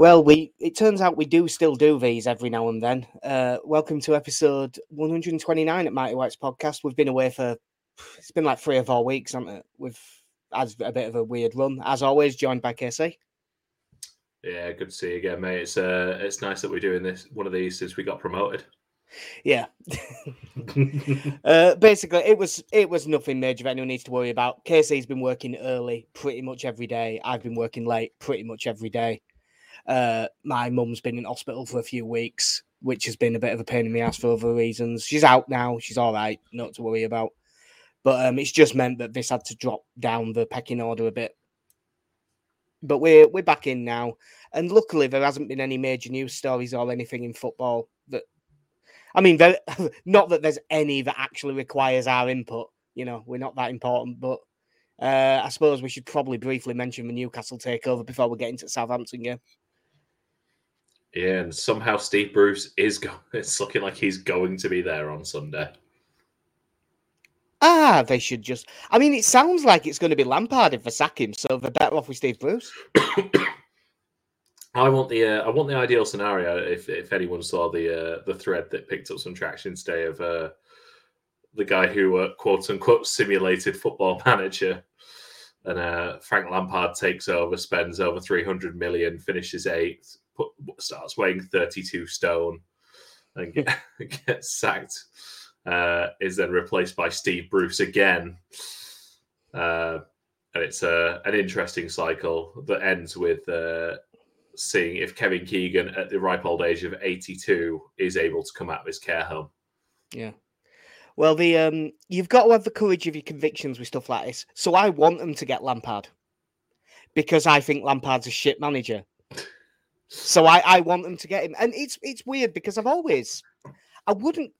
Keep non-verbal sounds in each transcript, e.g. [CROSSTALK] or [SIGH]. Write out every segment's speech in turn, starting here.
Well, we it turns out we do still do these every now and then. Uh, welcome to episode 129 at Mighty Whites podcast. We've been away for it's been like three or four weeks, hasn't it? We've had a bit of a weird run. As always, joined by KC. Yeah, good to see you again, mate. It's uh, it's nice that we're doing this one of these since we got promoted. Yeah. [LAUGHS] uh, basically, it was it was nothing major that anyone needs to worry about. KC's been working early pretty much every day. I've been working late pretty much every day. Uh, my mum's been in hospital for a few weeks, which has been a bit of a pain in the ass for other reasons. She's out now. She's all right. Not to worry about. But um, it's just meant that this had to drop down the pecking order a bit. But we're we're back in now, and luckily there hasn't been any major news stories or anything in football that. I mean, there, [LAUGHS] not that there's any that actually requires our input. You know, we're not that important, but uh, I suppose we should probably briefly mention the Newcastle takeover before we get into the Southampton game. And somehow Steve Bruce is going. [LAUGHS] It's looking like he's going to be there on Sunday. Ah, they should just. I mean, it sounds like it's going to be Lampard if they sack him, so they're better off with Steve Bruce. [COUGHS] I want the uh, I want the ideal scenario if if anyone saw the uh, the thread that picked up some traction today of uh, the guy who uh, quote unquote simulated football [LAUGHS] manager, and uh, Frank Lampard takes over, spends over three hundred million, finishes eighth, starts weighing thirty two stone, and get, [LAUGHS] [LAUGHS] gets sacked uh, is then replaced by Steve Bruce again. Uh, and it's a, an interesting cycle that ends with uh, seeing if Kevin Keegan, at the ripe old age of 82, is able to come out of his care home. Yeah. Well, the um, you've got to have the courage of your convictions with stuff like this. So I want them to get Lampard because I think Lampard's a shit manager. So I, I want them to get him, and it's it's weird because I've always I wouldn't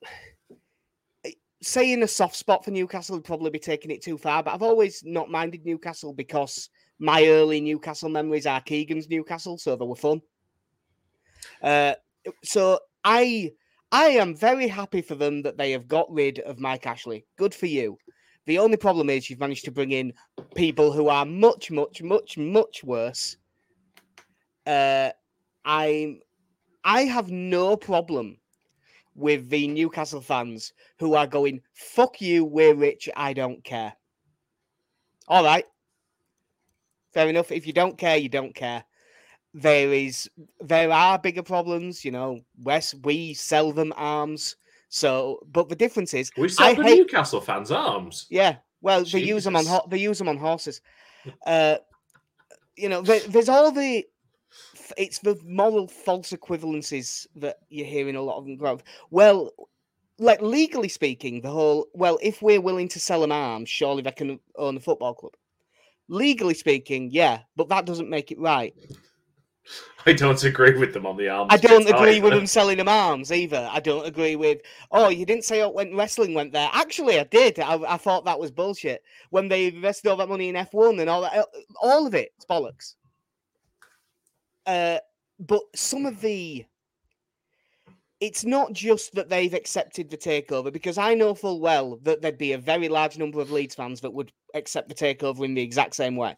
saying a soft spot for Newcastle would probably be taking it too far, but I've always not minded Newcastle because my early Newcastle memories are Keegan's Newcastle, so they were fun. Uh, so I I am very happy for them that they have got rid of Mike Ashley. Good for you. The only problem is you've managed to bring in people who are much, much, much, much worse. Uh, I'm I have no problem with the Newcastle fans who are going, fuck you, we're rich, I don't care. All right. Fair enough. If you don't care, you don't care. There is there are bigger problems, you know. West we sell them arms. So but the difference is we sell I the hate, Newcastle fans arms. Yeah. Well, Jesus. they use them on they use them on horses. Uh you know, there, there's all the it's the moral false equivalences that you're hearing a lot of them grow. Well, like legally speaking, the whole well, if we're willing to sell an arm, surely they can own a football club. Legally speaking, yeah, but that doesn't make it right. I don't agree with them on the arms. I don't agree either. with them selling them arms either. I don't agree with. Oh, you didn't say when wrestling went there. Actually, I did. I, I thought that was bullshit when they invested all that money in F one and all that. Uh, all of it, it's bollocks. Uh, but some of the it's not just that they've accepted the takeover because I know full well that there'd be a very large number of Leeds fans that would accept the takeover in the exact same way.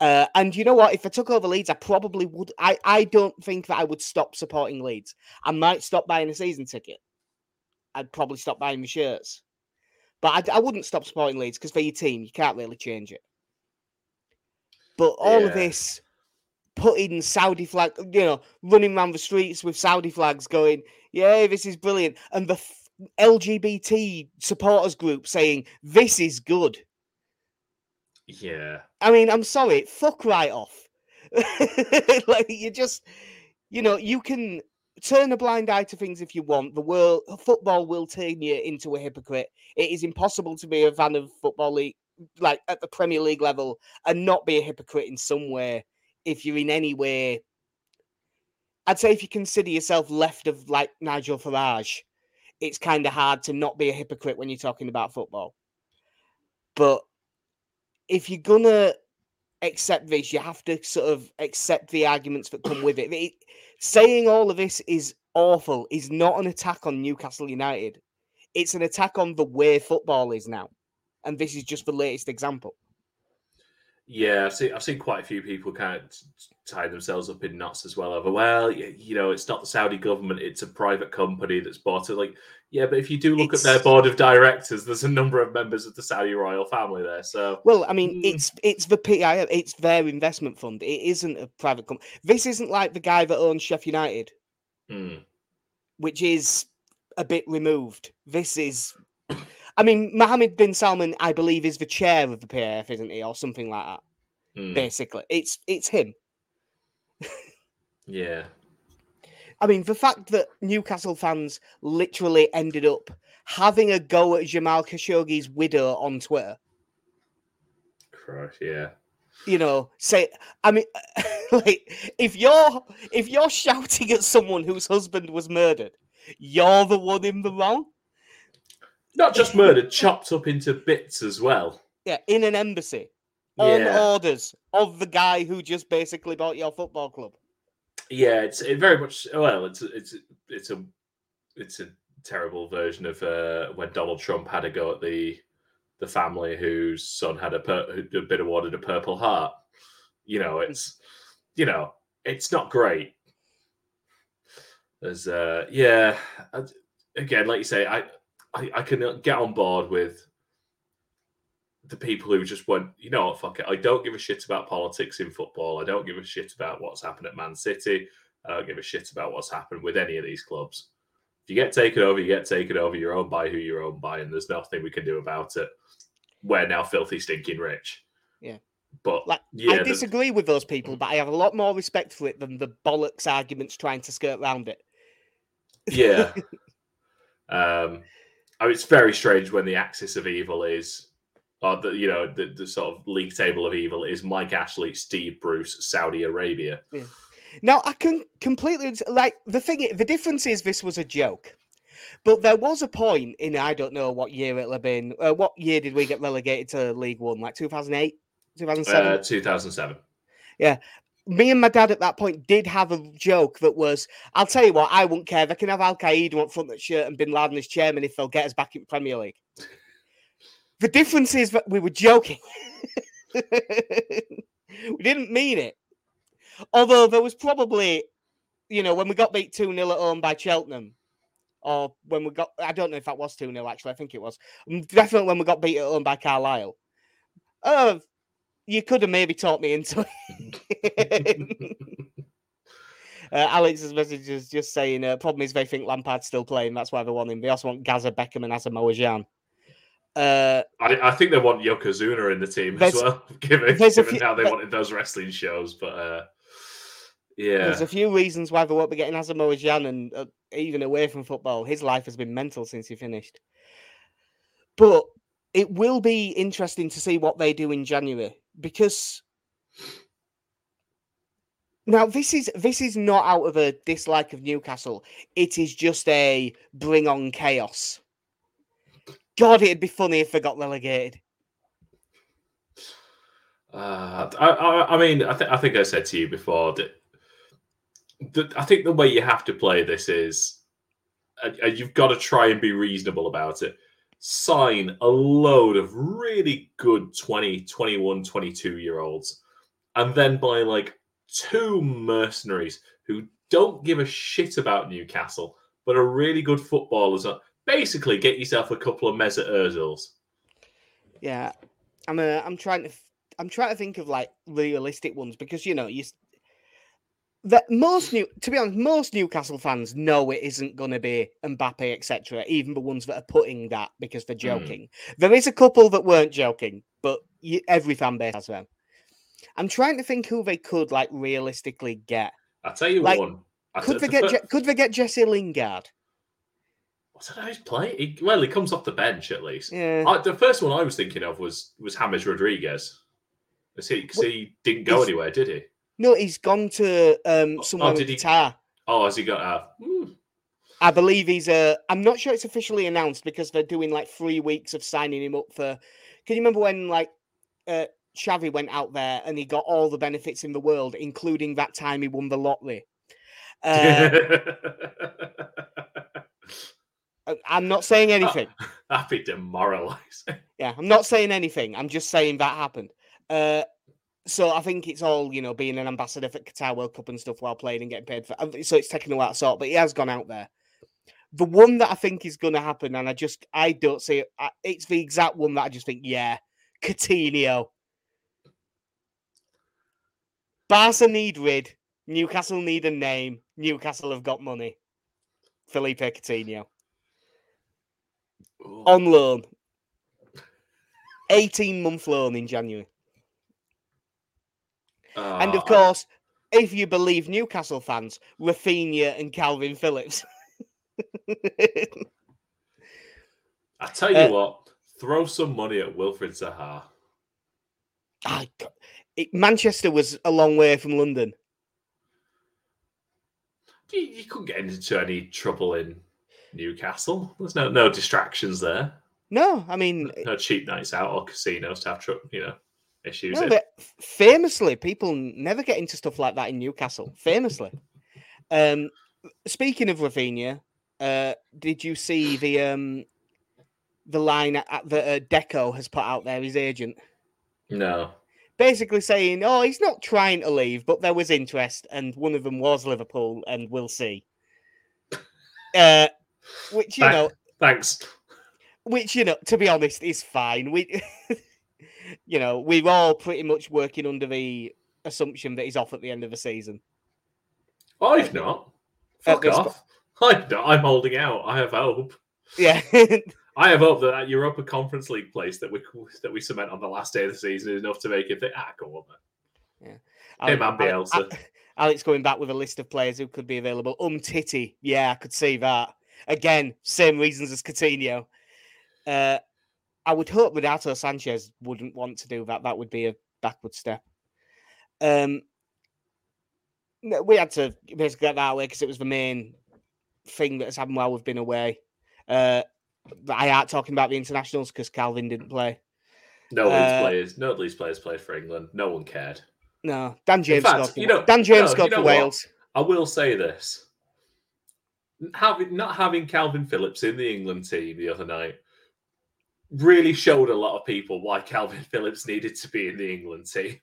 Uh, and you know what? If I took over Leeds, I probably would. I, I don't think that I would stop supporting Leeds. I might stop buying a season ticket. I'd probably stop buying the shirts. But I, I wouldn't stop supporting Leeds because for your team, you can't really change it. But all yeah. of this putting Saudi flag, you know, running around the streets with Saudi flags, going, "Yeah, this is brilliant," and the f- LGBT supporters group saying, "This is good." Yeah, I mean, I'm sorry, fuck right off. [LAUGHS] like you just, you know, you can turn a blind eye to things if you want. The world football will turn you into a hypocrite. It is impossible to be a fan of football league like at the Premier League level and not be a hypocrite in some way if you're in any way, I'd say if you consider yourself left of like Nigel Farage, it's kind of hard to not be a hypocrite when you're talking about football. But if you're gonna accept this, you have to sort of accept the arguments that come with it. it. Saying all of this is awful is not an attack on Newcastle United. It's an attack on the way football is now. And this is just the latest example. Yeah, I've seen I've seen quite a few people kind of tie themselves up in knots as well over well, you know, it's not the Saudi government, it's a private company that's bought it. Like, yeah, but if you do look it's... at their board of directors, there's a number of members of the Saudi royal family there. So, well, I mean, mm. it's it's the PIF, it's their investment fund. It isn't a private company. This isn't like the guy that owns Sheffield United, mm. which is a bit removed. This is [COUGHS] I mean, Mohammed bin Salman, I believe, is the chair of the PIF, isn't he, or something like that? Mm. Basically, it's it's him. [LAUGHS] yeah. I mean, the fact that Newcastle fans literally ended up having a go at Jamal Khashoggi's widow on Twitter. Christ, yeah. You know, say, I mean, [LAUGHS] like, if you're if you're shouting at someone whose husband was murdered, you're the one in the wrong. Not just murdered, chopped up into bits as well. Yeah, in an embassy. On yeah. orders of the guy who just basically bought your football club. Yeah, it's it very much well, it's it's it's a it's a terrible version of uh, when Donald Trump had a go at the the family whose son had a per- who'd been awarded a Purple Heart. You know, it's you know, it's not great. There's uh yeah, again, like you say, I I, I can get on board with the people who just went, you know what, fuck it. I don't give a shit about politics in football. I don't give a shit about what's happened at Man City. I don't give a shit about what's happened with any of these clubs. If you get taken over, you get taken over. You're owned by who you're owned by, and there's nothing we can do about it. We're now filthy, stinking rich. Yeah. But like, yeah, I disagree with those people, but I have a lot more respect for it than the bollocks arguments trying to skirt around it. Yeah. [LAUGHS] um, I mean, it's very strange when the axis of evil is, or the you know the, the sort of league table of evil is Mike Ashley, Steve Bruce, Saudi Arabia. Yeah. Now I can completely like the thing. The difference is this was a joke, but there was a point in I don't know what year it'll have been. Uh, what year did we get relegated to League One? Like two thousand eight, two thousand seven, uh, two thousand seven. Yeah, me and my dad at that point did have a joke that was, I'll tell you what, I wouldn't care. They can have Al Qaeda on front of the shirt and Bin Laden as chairman if they'll get us back in Premier League. The difference is that we were joking. [LAUGHS] we didn't mean it. Although there was probably, you know, when we got beat 2 0 at home by Cheltenham, or when we got, I don't know if that was 2 0, actually, I think it was. Mm, definitely when we got beat at home by Carlisle. Oh, you could have maybe talked me into [LAUGHS] it. [LAUGHS] uh, Alex's message is just saying, uh, problem is they think Lampard's still playing. That's why they want him. They also want Gazza, Beckham and Asamoah Gyan. Uh, I, I, think they want Yokozuna in the team as well, [LAUGHS] given, given few, how they wanted those wrestling shows. But uh, yeah, there's a few reasons why they won't be getting Asamoah Gyan, and uh, even away from football, his life has been mental since he finished. But it will be interesting to see what they do in January because now this is this is not out of a dislike of Newcastle. It is just a bring on chaos. God, it'd be funny if they got relegated. Uh, I, I, mean, I, th- I think I said to you before that, that I think the way you have to play this is uh, you've got to try and be reasonable about it sign a load of really good 20, 21, 22 year olds and then buy like two mercenaries who don't give a shit about Newcastle but are really good footballers. Basically, get yourself a couple of Mesut Ozils. Yeah, I'm. Uh, I'm trying to. I'm trying to think of like realistic ones because you know you that most new to be honest, most Newcastle fans know it isn't going to be Mbappe, etc. Even the ones that are putting that because they're hmm. joking. Mm. There is a couple that weren't joking, but you, every fan base has them. I'm trying to think who they could like realistically get. I'll tell you like, one. could they get Je- could they get Jesse Lingard? What's that his play? He, well, he comes off the bench at least. Yeah. I, the first one I was thinking of was was James Rodriguez. Because he, he didn't go anywhere, did he? No, he's gone to um oh, somewhere oh, with he... Oh, has he got a? Hmm. I believe he's a. I'm not sure it's officially announced because they're doing like three weeks of signing him up for. Can you remember when like uh, Xavi went out there and he got all the benefits in the world, including that time he won the lottery? [LAUGHS] Uh, I'm not saying anything. [LAUGHS] That'd be demoralizing. Yeah, I'm not saying anything. I'm just saying that happened. Uh, so I think it's all you know being an ambassador for Qatar World Cup and stuff while playing and getting paid for. So it's taken a while to sort, but he has gone out there. The one that I think is going to happen, and I just I don't see it. I- It's the exact one that I just think, yeah, Coutinho. Barca need rid. Newcastle need a name. Newcastle have got money. Philippe Coutinho Ooh. on loan. 18 month loan in January. And of course, if you believe Newcastle fans, Raphinha and Kalvin Phillips. I tell you uh, what, throw some money at Wilfried Zaha. I it, Manchester was a long way from London. You, you couldn't get into any trouble in Newcastle. There's no no distractions there. No, I mean, No cheap nights out or casinos to have tr- you know issues. no, but famously, people never get into stuff like that in Newcastle. Famously. Um, speaking of Raphinha, uh, did you see the um, the line at, at- that uh, Deco has put out there? His agent. No. basically saying, "Oh, he's not trying to leave, but there was interest, and one of them was Liverpool, and we'll see." [LAUGHS] Uh, which you Thank- know, Thanks. which you know, to be honest, is fine. We, [LAUGHS] you know, we're all pretty much working under the assumption that he's off at the end of the season. I've not. Fuck off. [LAUGHS] I've not. I'm holding out. I have hope. Yeah, [LAUGHS] I have hope that that Europa Conference League place that we that we cement on the last day of the season is enough to make it think, ah, go on, man. Him and Bielsa. Ale- Alex going back with a list of players who could be available. Um, Titty, yeah, I could see that. Again, same reasons as Coutinho. Uh, I would hope Renato Sanches wouldn't want to do that. That would be a backward step. Um, we had to basically get that out of the way because it was the main thing that has happened while we've been away. Uh, I aren't talking about the internationals because Kalvin didn't play. No Leeds Uh, players, no Leeds players played for England. No one cared. No, Dan James fact, scored. For, you know- Dan James no, scored you for know what? Wales. I will say this: having not having Kalvin Phillips in the England team the other night really showed a lot of people why Kalvin [LAUGHS] Phillips needed to be in the England team.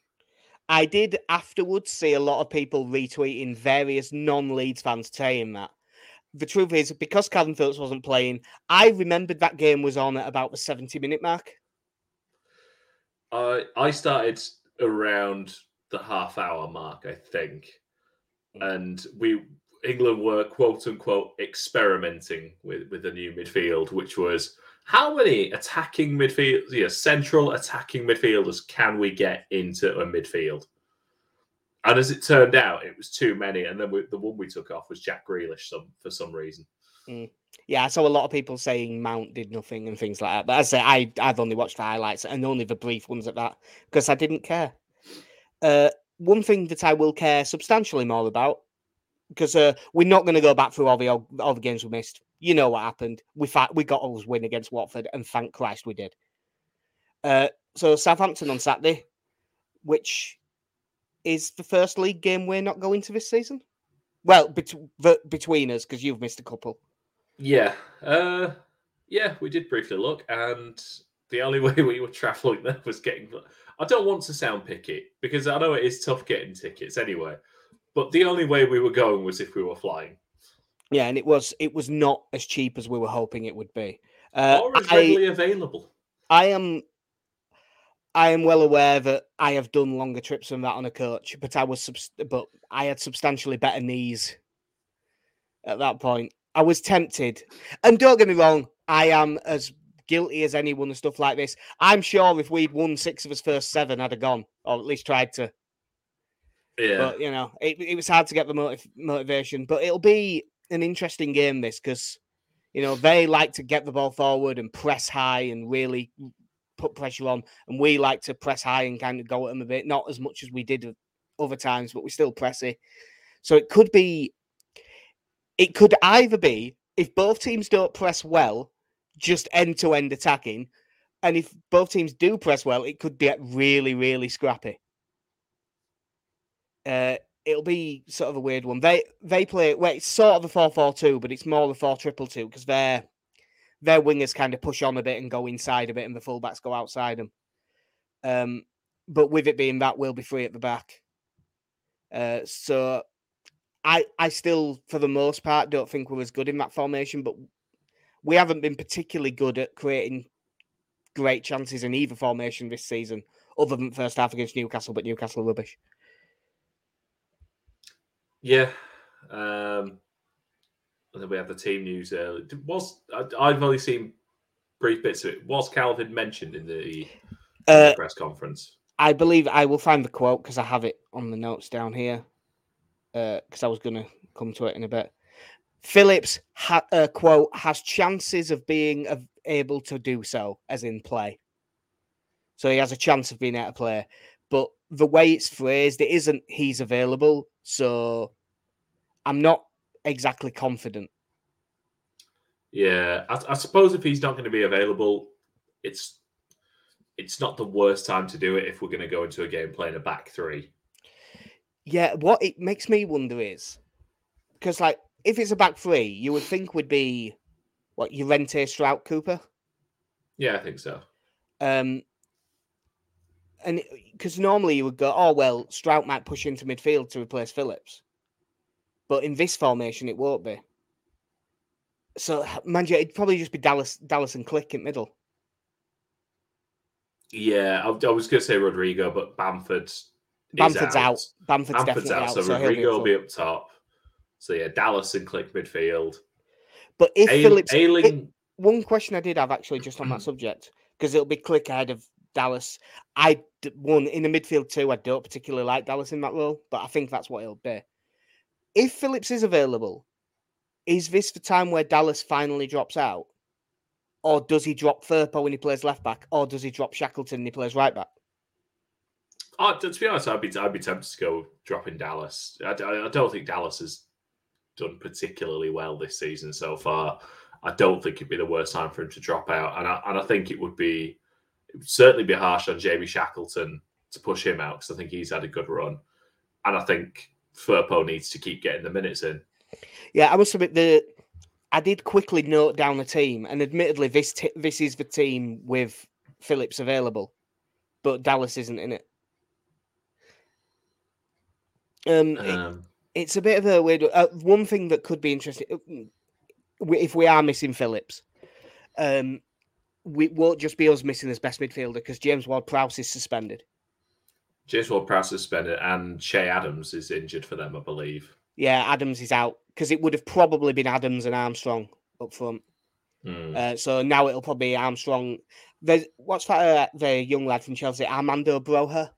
I did afterwards see a lot of people retweeting various non-Leeds fans saying that. The truth is, because Kalvin Phillips wasn't playing, I remembered that game was on at about the 70 minute mark. I I started around the half hour mark, I think, mm. and we England were quote unquote experimenting with with the new midfield, which was how many attacking midfield, yeah, central attacking midfielders can we get into a midfield? And as it turned out, it was too many. And then we, the one we took off was Jack Grealish, some for some reason. Yeah, I saw a lot of people saying Mount did nothing and things like that. But as I say, I, I've only watched the highlights and only the brief ones at that because I didn't care. Uh, one thing that I will care substantially more about because uh, we're not going to go back through all the all the games we missed. You know what happened. We fa- we got us win against Watford, and thank Christ we did. Uh, so Southampton on Saturday, which is the first league game we're not going to this season. Well, bet- between us because you've missed a couple. Yeah, uh, yeah, we did briefly look, and the only [LAUGHS] way we were traveling there was getting. I don't want to sound picky because I know it is tough getting tickets anyway, but the only way we were going was if we were flying. Yeah, and it was it was not as cheap as we were hoping it would be. Uh, or as I, readily available. I am I am well aware that I have done longer trips than that on a coach, but I was subs- but I had substantially better knees at that point. I was tempted, and don't get me wrong, I am as guilty as anyone and stuff like this. I'm sure if we'd won six of his first seven, I'd have gone, or at least tried to. Yeah, But you know, it, it was hard to get the motiv- motivation. But it'll be an interesting game this because you know they like to get the ball forward and press high and really put pressure on, and we like to press high and kind of go at them a bit. Not as much as we did other times, but we still press it. So it could be, it could either be if both teams don't press well, just end to end attacking, and if both teams do press well, it could get really, really scrappy uh, it'll be sort of a weird one. They they play well, it's sort of a 4-4-2, but it's more a 4 triple two because their their wingers kind of push on a bit and go inside a bit, and the fullbacks go outside them. Um, but with it being that, we'll be free at the back. Uh, so I I still, for the most part, don't think we're as good in that formation, but we haven't been particularly good at creating great chances in either formation this season, other than first half against Newcastle, but Newcastle rubbish. Yeah. Um, and then we have the team news. Uh, was I, have only seen brief bits of it. Was Kalvin mentioned in the, Uh, press conference? I believe I will find the quote because I have it on the notes down here. Because I was going to come to it in a bit. Phillips ha- uh, quote has chances of being av- able to do so, as in play. So he has a chance of being able to play, but the way it's phrased, it isn't he's available. So I'm not exactly confident. Yeah, I, I suppose if he's not going to be available, it's it's not the worst time to do it if we're going to go into a game playing a back three. Yeah, what it makes me wonder is because, like, if it's a back three, you would think would be what Llorente, Struijk, Cooper. Yeah, I think so. Um, and because normally you would go, oh well, Struijk might push into midfield to replace Phillips, but in this formation it won't be. So, mind you, it'd probably just be Dallas, Dallas and Klich in middle. Yeah, I, I was going to say Rodrigo, but Bamford. is Bamford's out. Bamford's, Bamford's definitely out, out. so, so Rodrigo will be up top. So yeah, Dallas and Klich midfield. But if Ail- Phillips, it- Ayling, one question I did have actually just on that [CLEARS THROAT] subject because it'll be Klich ahead of Dallas. I one in the midfield too. I don't particularly like Dallas in that role, but I think that's what it'll be. If Phillips is available, is this the time where Dallas finally drops out, or does he drop Firpo when he plays left back, or does he drop Shackleton and he plays right back? Oh, to be honest, I'd be I'd be tempted to go dropping Dallas. I, I- I don't think Dallas has done particularly well this season so far. I don't think it'd be the worst time for him to drop out, and I, and I think it would be it would certainly be harsh on Jamie Shackleton to push him out because I think he's had a good run, and I think Firpo needs to keep getting the minutes in. Yeah, I must admit the I did quickly note down the team, and admittedly, this t- this is the team with Phillips available, but Dallas isn't in it. Um, it- Um, it's a bit of a weird. Uh, one thing that could be interesting uh, if we are missing Phillips, um, we won't just be us missing as best midfielder because James Ward-Prowse is suspended. James Ward-Prowse suspended, and Che Adams is injured for them, I believe. Yeah, Adams is out because it would have probably been Adams and Armstrong up front. Hmm. Uh, so now it'll probably be Armstrong. There's what's that? Uh, the young lad from Chelsea, Armando Broja.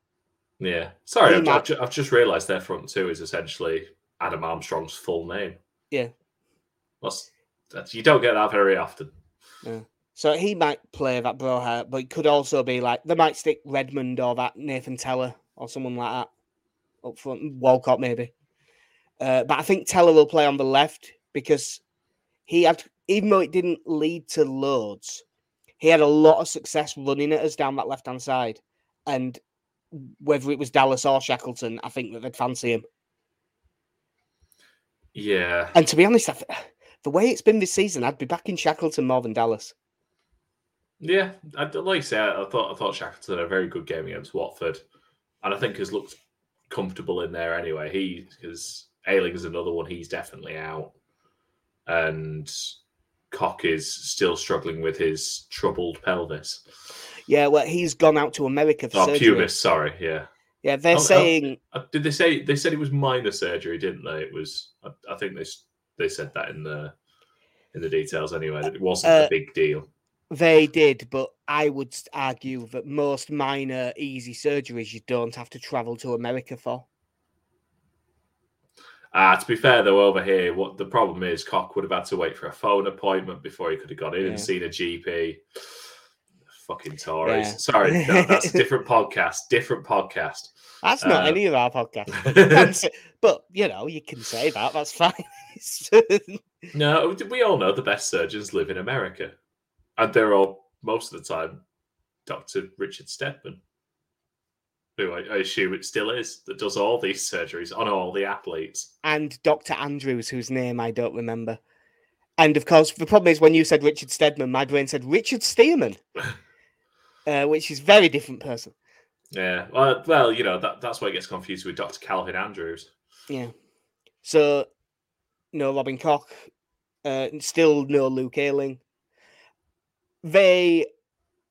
Yeah. Sorry, I've, I've, ju- I've just realised their front two is essentially Adam Armstrong's full name. Yeah. That's, that's, you don't get that very often. Yeah. So he might play that Broja, but it could also be like they might stick Redmond or that Nathan Tella or someone like that up front. Walcott maybe. Uh, but I think Tella will play on the left because he had, even though it didn't lead to loads, he had a lot of success running at us down that left hand side. And whether it was Dallas or Shackleton, I think that they'd fancy him. Yeah. And to be honest, the way it's been this season, I'd be backing Shackleton more than Dallas. Yeah. I'd like I say, I thought I thought Shackleton had a very good game against Watford. And I think has looked comfortable in there anyway. He because Ayling is another one, he's definitely out. And Koch is still struggling with his troubled pelvis. Yeah, well, he's gone out to America for Oh, surgery. pubis, sorry, yeah. Yeah, they're Oh, oh. saying Uh, did they say they said it was minor surgery, didn't they? It was. I, I think they they said that in the in the details anyway. That it wasn't Uh, a big deal. They did, but I would argue that most minor, easy surgeries you don't have to travel to America for. Uh, to be fair, though, over here, what the problem is, Koch would have had to wait for a phone appointment before he could have gone in Yeah. and seen a GP. Fucking Tories. Yeah. Sorry, that, that's a different [LAUGHS] podcast. Different podcast. That's not Uh, any of our podcasts. [LAUGHS] But, but, you know, you can say that. That's fine. [LAUGHS] No, we all know the best surgeons live in America, and they're all most of the time Doctor Richard Steadman, who I, I assume it still is that does all these surgeries on all the athletes. and Dr. Andrews, whose name I don't remember. And of course, the problem is when you said Richard Steadman, my brain said Richard Stearman, [LAUGHS] uh, which is very different person. Yeah, well, well, you know that that's why it gets confused with Dr. Calvin Andrews. Yeah. So no Robin Koch, uh, still no Luke Ayling. They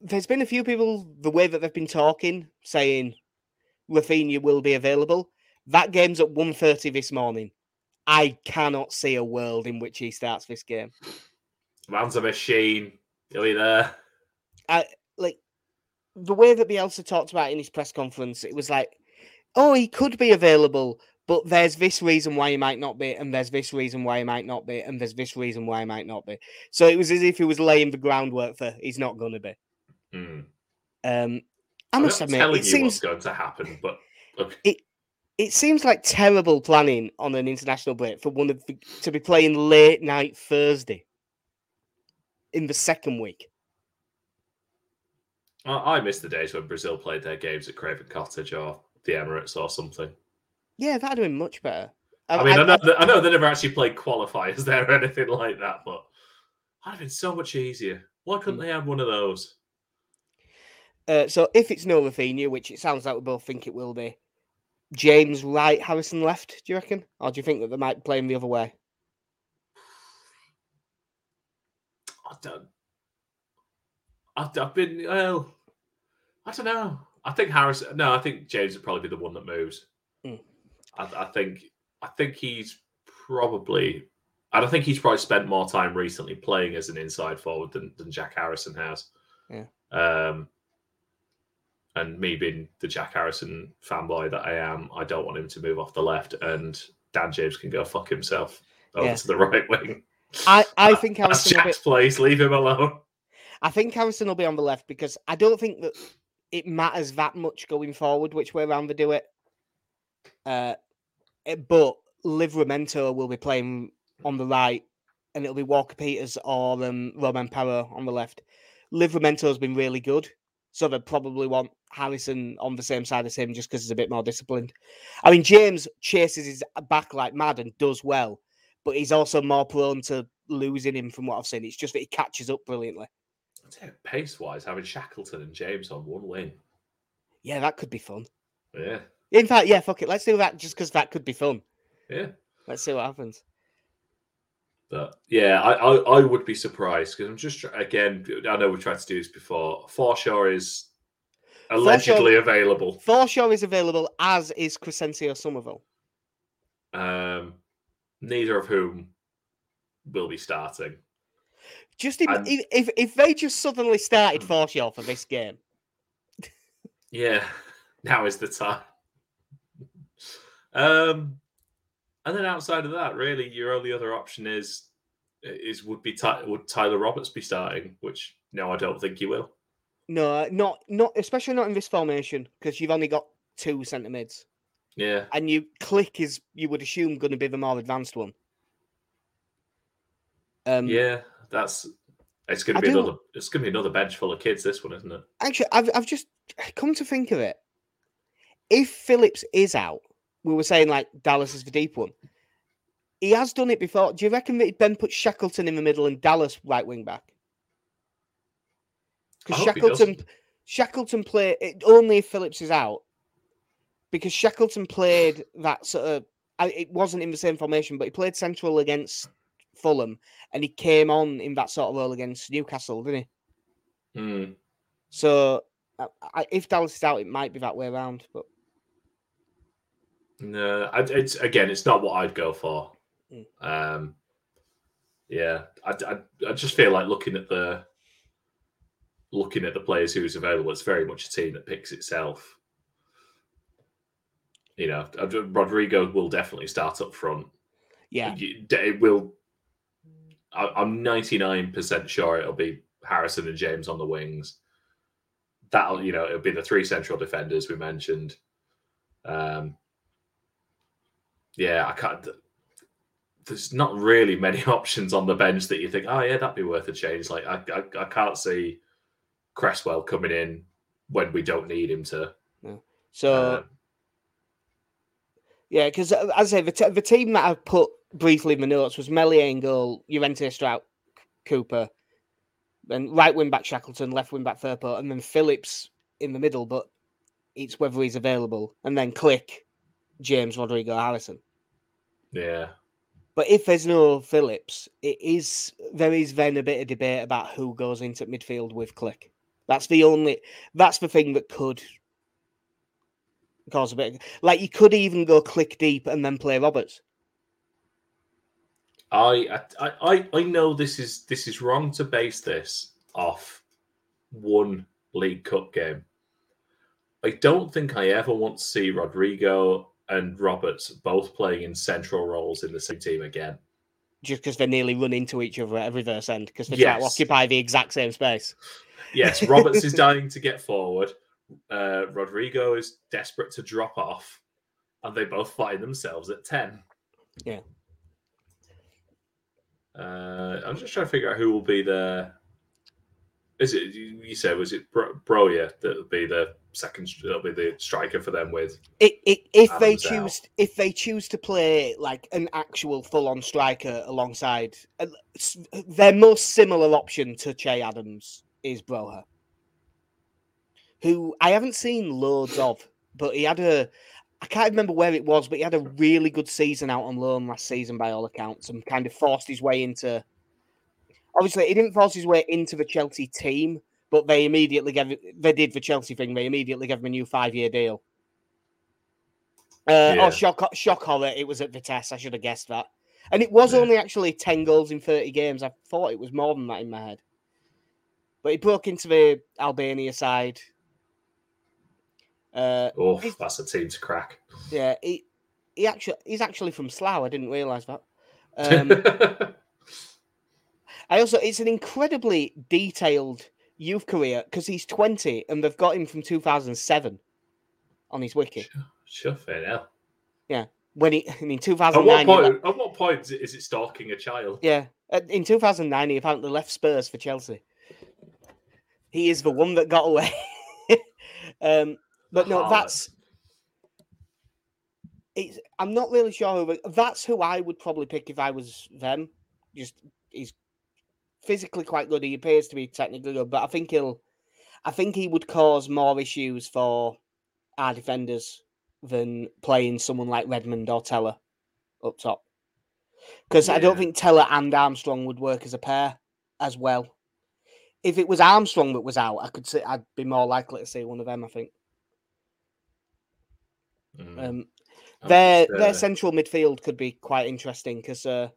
there's been a few people the way that they've been talking saying Raphinha will be available. That game's at 1.30 this morning. I cannot see a world in which he starts this game. Man's a machine. He'll be there. I like the way that Bielsa talked about in his press conference. It was like, oh, he could be available, but there's this reason why he might not be, and there's this reason why he might not be, and there's this reason why he might not be. So it was as if he was laying the groundwork for he's not going to be. Hmm. Um, I I'm must not admit, telling it you seems what's going to happen, but look, it seems like terrible planning on an international break for one of the, to be playing late night Thursday in the second week. I, I miss the days when Brazil played their games at Craven Cottage or the Emirates or something. Yeah, that'd have been much better. I mean, I, know, that, I know they never actually played qualifiers [LAUGHS] there or anything like that, but that'd have been so much easier. Why couldn't they have one of those? Uh, so if it's no Raphinha, which it sounds like we both think it will be, James right, Harrison left. Do you reckon, or do you think that they might play him the other way? I don't. I've, I've been well. I don't know. I think Harrison. No, I think James would probably be the one that moves. Mm. I, I think. I think he's probably. I don't think he's probably spent more time recently playing as an inside forward than, than Jack Harrison has. Yeah. Um. And me being the Jack Harrison fanboy that I am, I don't want him to move off the left, and Dan James can go fuck himself over Yeah. to the [LAUGHS] right wing. I, I think That's Harrison. Will be, place. Leave him alone. I think Harrison will be on the left because I don't think that it matters that much going forward which way around they do it. Uh, eh, but Livramento will be playing on the right, and it'll be Walker Peters or um, Romain Perraud on the left. Livramento's been really good, so they probably want Harrison on the same side as him just because he's a bit more disciplined. I mean, James chases his back like mad and does well, but he's also more prone to losing him from what I've seen. It's just that he catches up brilliantly. Pace wise, having Shackleton and James on one wing. Yeah, that could be fun. Yeah. In fact, yeah, fuck it. Let's do that just because that could be fun. Yeah. Let's see what happens. But yeah, I, I, I would be surprised because I'm just again. I know we've tried to do this before. Forshaw is allegedly available. Forshaw is available, as is Crysencio Summerville. Um, neither of whom will be starting. Just im- And- if, if if they just suddenly started Forshaw for this game, [LAUGHS] Yeah, [LAUGHS] now is the time. Um, and then outside of that, really, your only other option is is would be Ty- would Tyler Roberts be starting? Which no, I don't think he will. no, not not especially not in this formation because you've only got two centre mids, Yeah, and you Klich is you would assume going to be the more advanced one. Um, yeah, that's it's going to be another. It's going to be another bench full of kids. This one, isn't it? Actually, I've I've just come to think of it. If Phillips is out, we were saying like Dallas is the deep one. He has done it before. Do you reckon that he'd then put Shackleton in the middle and Dallas right wing back? Because I hope he Shackleton. Shackleton played it, only if Phillips is out. Because Shackleton played that sort of. It wasn't in the same formation, but he played central against Fulham, and he came on in that sort of role against Newcastle, didn't he? Hmm. So I, if Dallas is out, it might be that way around. But No, it's again, it's not what I'd go for. Mm. Um, yeah, I, I, I just feel like looking at the looking at the players who's available, it's very much a team that picks itself. You know, Rodrigo will definitely start up front. yeah, It will. I'm 99% sure it'll be Harrison and James on the wings. That'll, you know, it'll be the three central defenders we mentioned. Um, yeah, I can't. There's not really many [LAUGHS] options on the bench that you think, oh yeah, that'd be worth a change. Like I, I, I can't see Cresswell coming in when we don't need him to. so Uh, yeah, because as I say, the, t- the team that I put briefly in the notes was Meslier in goal, Llorente, Struijk, Cooper, then right wing back Shackleton, left wing back Firpo, and then Phillips in the middle. But It's whether he's available, and then Klich James Rodrigo Harrison. Yeah. But if there's no Phillips, it is there is then a bit of debate about who goes into midfield with Klich. That's the only that's the thing that could cause a bit. Of, like you could even go Klich deep and then play Roberts. I, I I I know this is this is wrong to base this off one League Cup game. I don't think I ever want to see Rodrigo and Roberts both playing in central roles in the same team again. Just because they nearly run into each other at reverse end because they yes. try to occupy the exact same space. Yes, Roberts is [LAUGHS] dying to get forward. Uh, Rodrigo is desperate to drop off, and they both find themselves at ten. Yeah. Uh, I'm just trying to figure out who will be the is it you said was it Bro, Yeah, that would be the second that'll be the striker for them with it, it, if Adams they choose out. if they choose to play like an actual full-on striker alongside uh, their most similar option to Che Adams is Broja who I haven't seen loads of but he had a I can't remember where it was but he had a really good season out on loan last season by all accounts and kind of forced his way into obviously he didn't force his way into the Chelsea team, but they immediately gave they did the Chelsea thing. They immediately gave him a new five year deal. Uh, oh, yeah. Oh, shock, shock horror! It was at Vitesse. I should have guessed that. And it was yeah. only actually ten goals in thirty games. I thought it was more than that in my head. But he broke into the Albania side. Uh, oh, that's a team to crack. Yeah, he he actually he's actually from Slough. I didn't realise that. [LAUGHS] Um, I also, it's an incredibly detailed youth career because he's 20 and they've got him from 2007 on his wiki. Sure, fair enough. Yeah. When he, in 2009. At what, point, at what point is it stalking a child? Yeah. In 2009, he apparently left Spurs for Chelsea. He is the one that got away. [LAUGHS] um, but no, that's. It's, I'm not really sure who. That's who I would probably pick if I was them. Just he's physically quite good. He appears to be technically good, but I think he'll, I think he would cause more issues for our defenders than playing someone like Redmond or Tella up top. Because yeah. I don't think Tella and Armstrong would work as a pair as well. If it was Armstrong that was out, I could say I'd be more likely to see one of them. I think. Mm. Um, their uh... their central midfield could be quite interesting because uh,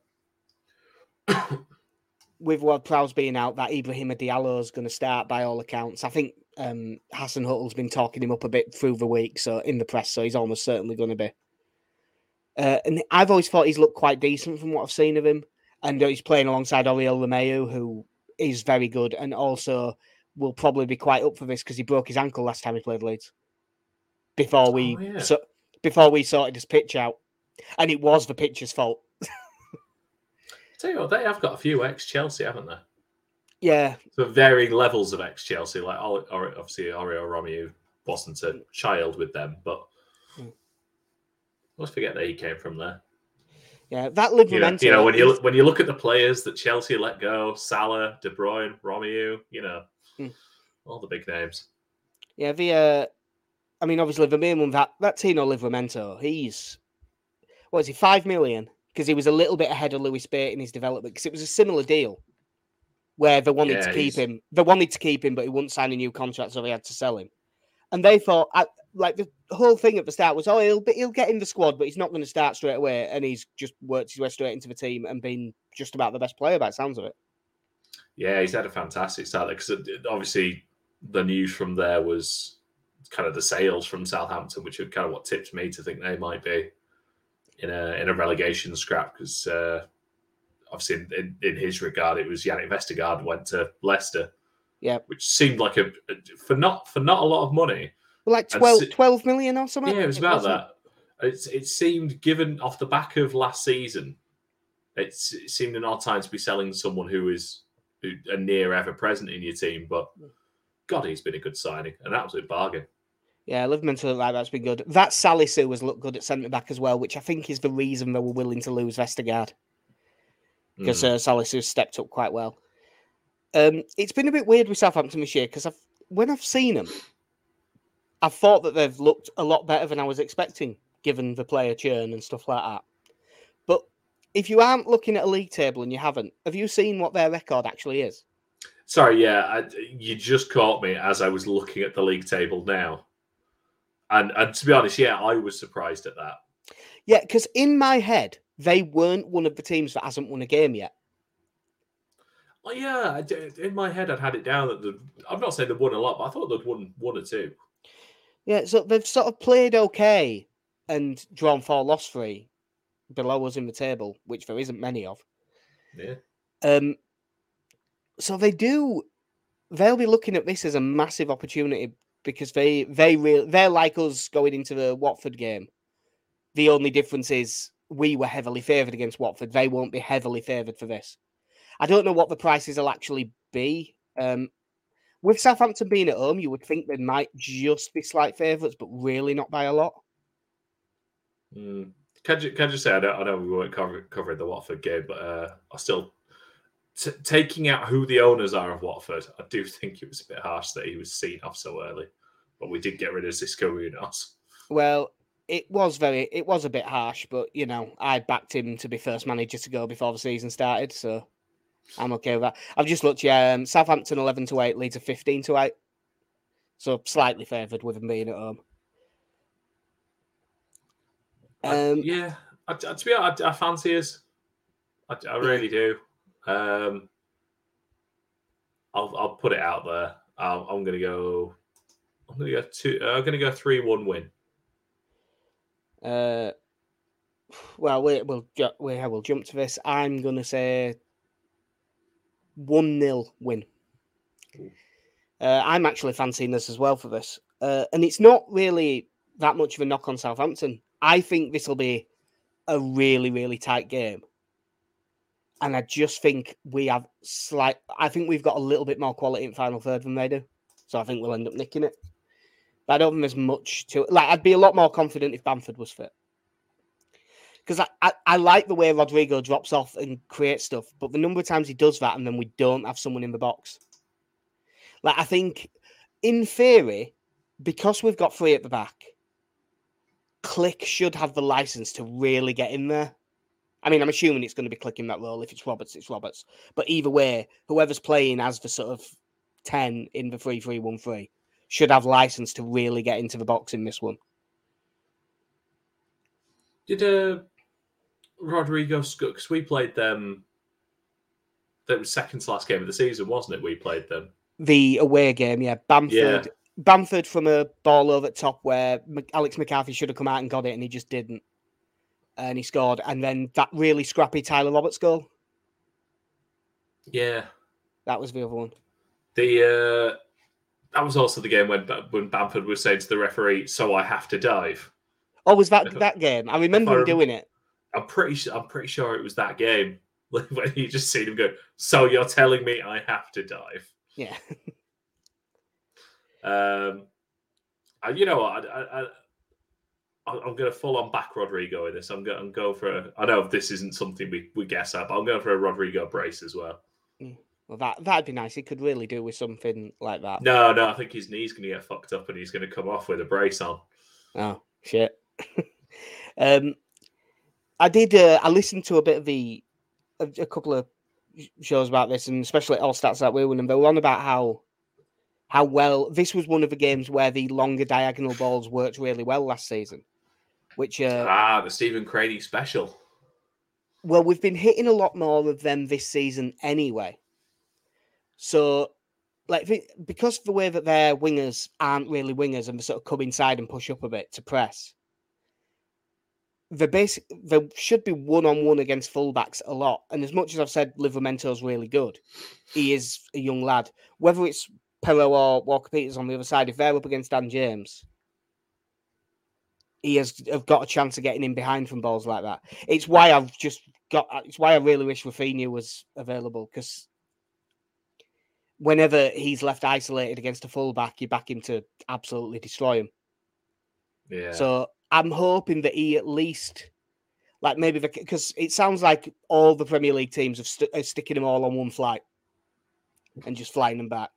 [COUGHS] with Ward Prowse being out, that Ibrahim Diallo is going to start by all accounts. I think um, Hasenhüttl's been talking him up a bit through the week, so in the press, so he's almost certainly going to be. Uh, and I've always thought he's looked quite decent from what I've seen of him, and he's playing alongside Oriol Romeu, who is very good, and also will probably be quite up for this because he broke his ankle last time he played Leeds. Before we oh, yeah. so, before we sorted his pitch out, and it was the pitcher's fault. Tell you what, they have got a few ex Chelsea, haven't they? Yeah. So varying levels of ex Chelsea, like obviously Oriol Romeu wasn't a child with them, but mm. let's forget that he came from there. Yeah, that Livramento. You know, you know when you look, when you look at the players that Chelsea let go, Salah, De Bruyne, Romeu, you know, mm. all the big names. Yeah, the uh, I mean, obviously the main one that that Tino Livramento, he's what is he five million? Because he was a little bit ahead of Lewis Bate in his development because it was a similar deal where they wanted yeah, to keep he's... him. They wanted to keep him, but he wouldn't sign a new contract, so they had to sell him. And they thought, I, like the whole thing at the start was, oh, he'll he'll get in the squad, but he's not going to start straight away. And he's just worked his way straight into the team and been just about the best player by sounds of it. Yeah, he's had a fantastic start because obviously the news from there was kind of the sales from Southampton, which are kind of what tipped me to think they might be in a in a relegation scrap because uh, obviously in, in, his regard it was Jannik Vestergaard went to Leicester, yeah, which seemed like a for not for not a lot of money, like 12, 12 million or something. Yeah, it was about that. It, it seemed given off the back of last season, it seemed an odd time to be selling someone who is a near ever present in your team, but. God, he's been a good signing, an absolute bargain. Yeah, Livramento right that's been good. That Salisu has looked good at centre back as well, which I think is the reason they were willing to lose Vestergaard because mm. uh, Salisu stepped up quite well. Um, it's been a bit weird with Southampton this year because I've when I've seen them, I thought that they've looked a lot better than I was expecting, given the player churn and stuff like that. But if you aren't looking at a league table and you haven't, have you seen what their record actually is? Sorry, yeah, I, you just caught me as I was looking at the league table now, and and to be honest, yeah, I was surprised at that. Yeah, because in my head, they weren't one of the teams that hasn't won a game yet. Oh yeah, in my head I'd had it down that the, I'm not saying they've won a lot, but I thought they'd won one or two. Yeah, so they've sort of played okay and drawn four, lost three below us in the table, which there isn't many of. Yeah. Um, so they do. They'll be looking at this as a massive opportunity because they they real they're like us going into the Watford game. The only difference is we were heavily favoured against Watford. They won't be heavily favoured for this. I don't know what the prices will actually be. Um, with Southampton being at home, you would think they might just be slight favourites, but really not by a lot. Mm. Can you can just say I know, I know we weren't cover, covering the Watford game, but uh, I still t- taking out who the owners are of Watford. I do think it was a bit harsh that he was seen off so early, but we did get rid of Xisco Munoz. Well, it was very, it was a bit harsh, but you know, I backed him to be first manager to go before the season started, so I'm okay with that. I've just looked, yeah, um, Southampton 11 to 8, Leeds a 15 to 8. So slightly favoured with them being at home. I- Um, yeah, I, I- to be honest, I, I fancy us. I, I really do. Um, I'll I'll put it out there. I'll, I'm going to go. I'm to go two. uh, I'm going to go three one win. uh, well, we, we'll, we, we'll jump to this. I'm going to say 1 0 win. Uh, I'm actually fancying this as well for this. Uh, and it's not really that much of a knock on Southampton. I think this will be a really, really tight game. And I just think we have slight. I think we've got a little bit more quality in final third than they do. So I think we'll end up nicking it. But I don't think there's much to it. Like, I'd be a lot more confident if Bamford was fit. Because I, I, I like the way Rodrigo drops off and creates stuff, but the number of times he does that and then we don't have someone in the box. Like, I think in theory, because we've got three at the back, Klich should have the license to really get in there. I mean, I'm assuming it's going to be Klich in that role. If it's Roberts, it's Roberts. But either way, whoever's playing as the sort of 10 in the 3 3 1 3 should have license to really get into the box in this one. Did uh, Rodrigo because we played them? That was second to last game of the season, wasn't it? We played them. The away game, yeah. Bamford. Bamford from a ball over top where Alex McCarthy should have come out and got it, and he just didn't. And he scored. And then that really scrappy Tyler Roberts goal. Yeah, That was the other one. the uh, that was also the game when when Bamford was saying to the referee, "So I have to dive." Oh, was that that game? I remember I him rem- doing it. I'm pretty I'm pretty sure it was that game [LAUGHS] when you just seen him go. So you're telling me I have to dive? Yeah. [LAUGHS] Um, and you know what? I, I, I'm going to full on back Rodrigo in this. I'm going. I'm going for. A, I know this isn't something we, we guess at, but I'm going for a Rodrigo brace as well. Well, that that'd be nice. He could really do with something like that. No, no, I think his knee's going to get fucked up and he's going to come off with a brace on. Oh shit. [LAUGHS] um, I did. Uh, I listened to a bit of the a, a couple of shows about this, and especially all stats that we won, and they were on about how how well this was one of the games where the longer diagonal balls worked really well last season. Which, uh, Ah, the Stephen Crady special. well, we've been hitting a lot more of them this season anyway. So, like, because of the way that their wingers aren't really wingers and they sort of come inside and push up a bit to press, the basic there should be one on one against fullbacks a lot. And as much as I've said Livramento's really good, he is a young lad. Whether it's Perraud or Walker Peters on the other side, if they're up against Dan James, he has have got a chance of getting in behind from balls like that. It's why I've just got. It's why I really wish Raphinha was available because whenever he's left isolated against a fullback, you back him to absolutely destroy him. Yeah. So I'm hoping that he at least, like maybe because it sounds like all the Premier League teams have st- are sticking them all on one flight and just flying them back.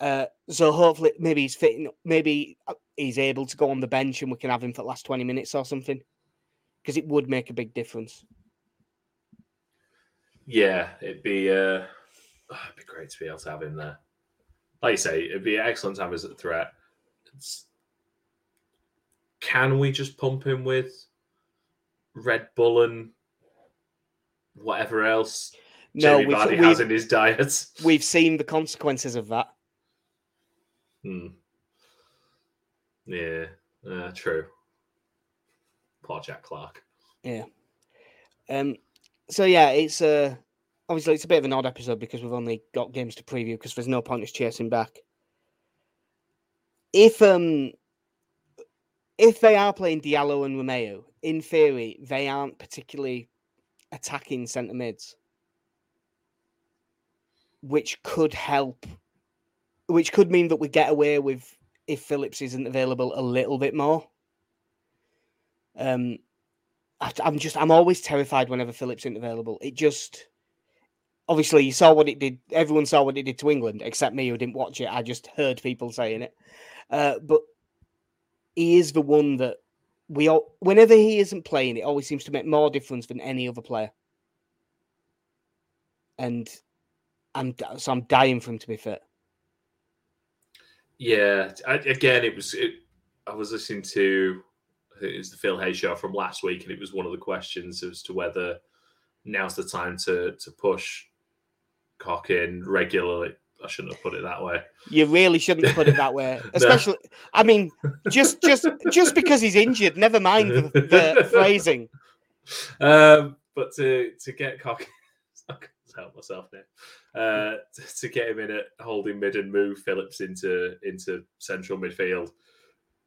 Uh, so hopefully, maybe he's fitting. Maybe uh, he's able to go on the bench, and we can have him for the last twenty minutes or something. Because it would make a big difference. Yeah, it'd be uh, it'd be great to be able to have him there. Like you say, it'd be excellent to have as a threat. It's, can we just pump him with Red Bull and whatever else No, Jamie Vardy has in his diet? we've seen the consequences of that. Hmm. Yeah, uh, true. Poor Jack Clark. Yeah. Um, so yeah, it's uh, obviously it's a bit of an odd episode because we've only got games to preview because there's no point us chasing back. If um, if they are playing Diallo and Romeu, in theory, they aren't particularly attacking centre mids, which could help, which could mean that we get away with if Phillips isn't available a little bit more. Um, I, I'm just I'm always terrified whenever Phillips isn't available. It just obviously you saw what it did. Everyone saw what it did to England, except me who didn't watch it. I just heard people saying it. Uh, but he is the one that we all. Whenever he isn't playing, it always seems to make more difference than any other player. And I'm so I'm dying for him to be fit. Yeah, I, again, it was. It, I was listening to I think it was the Phil Hay show from last week, and it was one of the questions as to whether now's the time to to push Koch in regularly. I shouldn't have put it that way. You really shouldn't put it that way, [LAUGHS] especially. I mean, just just just because he's injured. Never mind the, the [LAUGHS] phrasing. Um, but to to get Koch, Can't help myself now. Uh, [LAUGHS] to, to get him in at holding mid and move Phillips into into central midfield,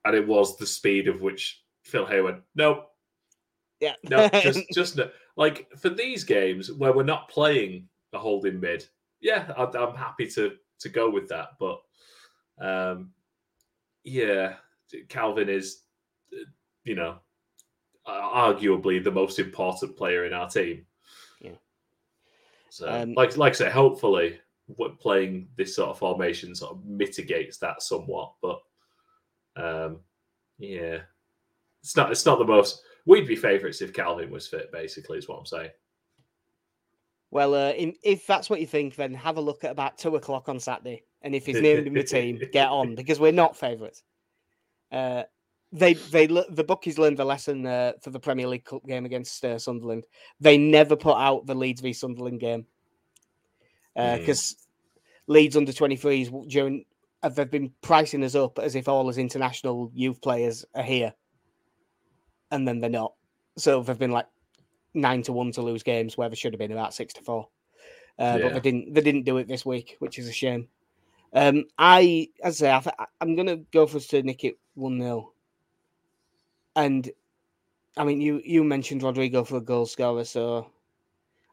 and it was the speed of which Phil Hay went, no, Yeah. [LAUGHS] no, just [LAUGHS] just no. Like for these games where we're not playing a holding mid, yeah, I, I'm happy to to go with that. But um, yeah, Kalvin is, uh, you know, arguably the most important player in our team. So, Um, like like I say, hopefully, playing this sort of formation sort of mitigates that somewhat. But um, yeah, it's not it's not the most. We'd be favourites if Kalvin was fit. Basically, is what I'm saying. Well, uh, in, if that's what you think, then have a look at about two o'clock on Saturday, and if he's [LAUGHS] named in the team, get on because we're not favourites. Uh, they they the bookies learned the lesson uh, for the Premier League Cup game against uh, Sunderland. They never put out the Leeds v Sunderland game because Leeds under twenty threes during uh, they've been pricing us up as if all as international youth players are here, and then they're not. So they've been like nine to one to lose games where they should have been about six to four. Uh, But they didn't. They didn't do it this week, which is a shame. Um, I, as I say, I I'm going to go for us to nick it one 0 And I mean, you you mentioned Rodrigo for a goal scorer, so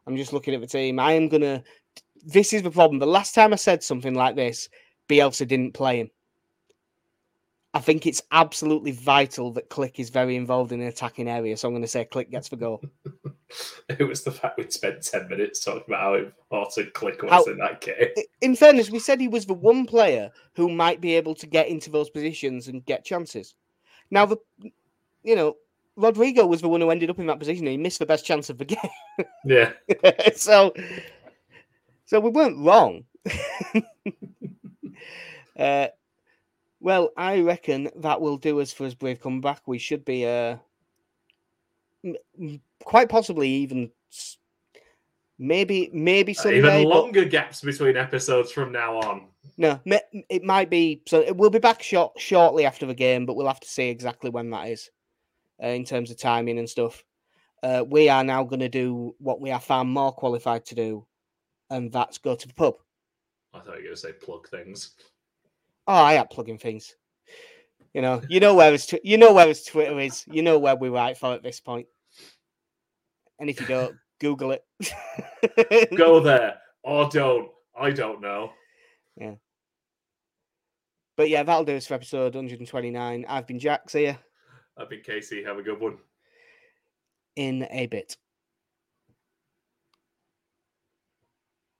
I'm just looking at the team. I am gonna. This is the problem. The last time I said something like this, Bielsa didn't play him. I think it's absolutely vital that Klich is very involved in the attacking area. So I'm going to say Klich gets the goal. [LAUGHS] It was the fact we'd spent ten minutes talking about how important Klich was How- in that game. In fairness, we said he was the one player who might be able to get into those positions and get chances. Now, the you know Rodrigo was the one who ended up in that position. He missed the best chance of the [LAUGHS] game. Yeah, [LAUGHS] so, so we weren't wrong. [LAUGHS] uh, well, I reckon that will do us for his brave comeback. We should be, uh, m- quite possibly even, s- maybe, maybe Sunday. even but- longer gaps between episodes from now on. no, it might be. So it- we'll be back short, shortly after the game, but we'll have to see exactly when that is, uh, in terms of timing and stuff. Uh, we are now going to do what we are far more qualified to do, and that's go to the pub. I thought you were going to say plug things. Oh, I am plugging things. You know, you know where his tw- you know where his Twitter is. You know where we write for at this point. And if you don't, [LAUGHS] Google it. Go [LAUGHS] there or don't. I don't know. Yeah. But yeah, that'll do us for episode 129. I've been Jack's ya I've been Casey. Have a good one. in a bit.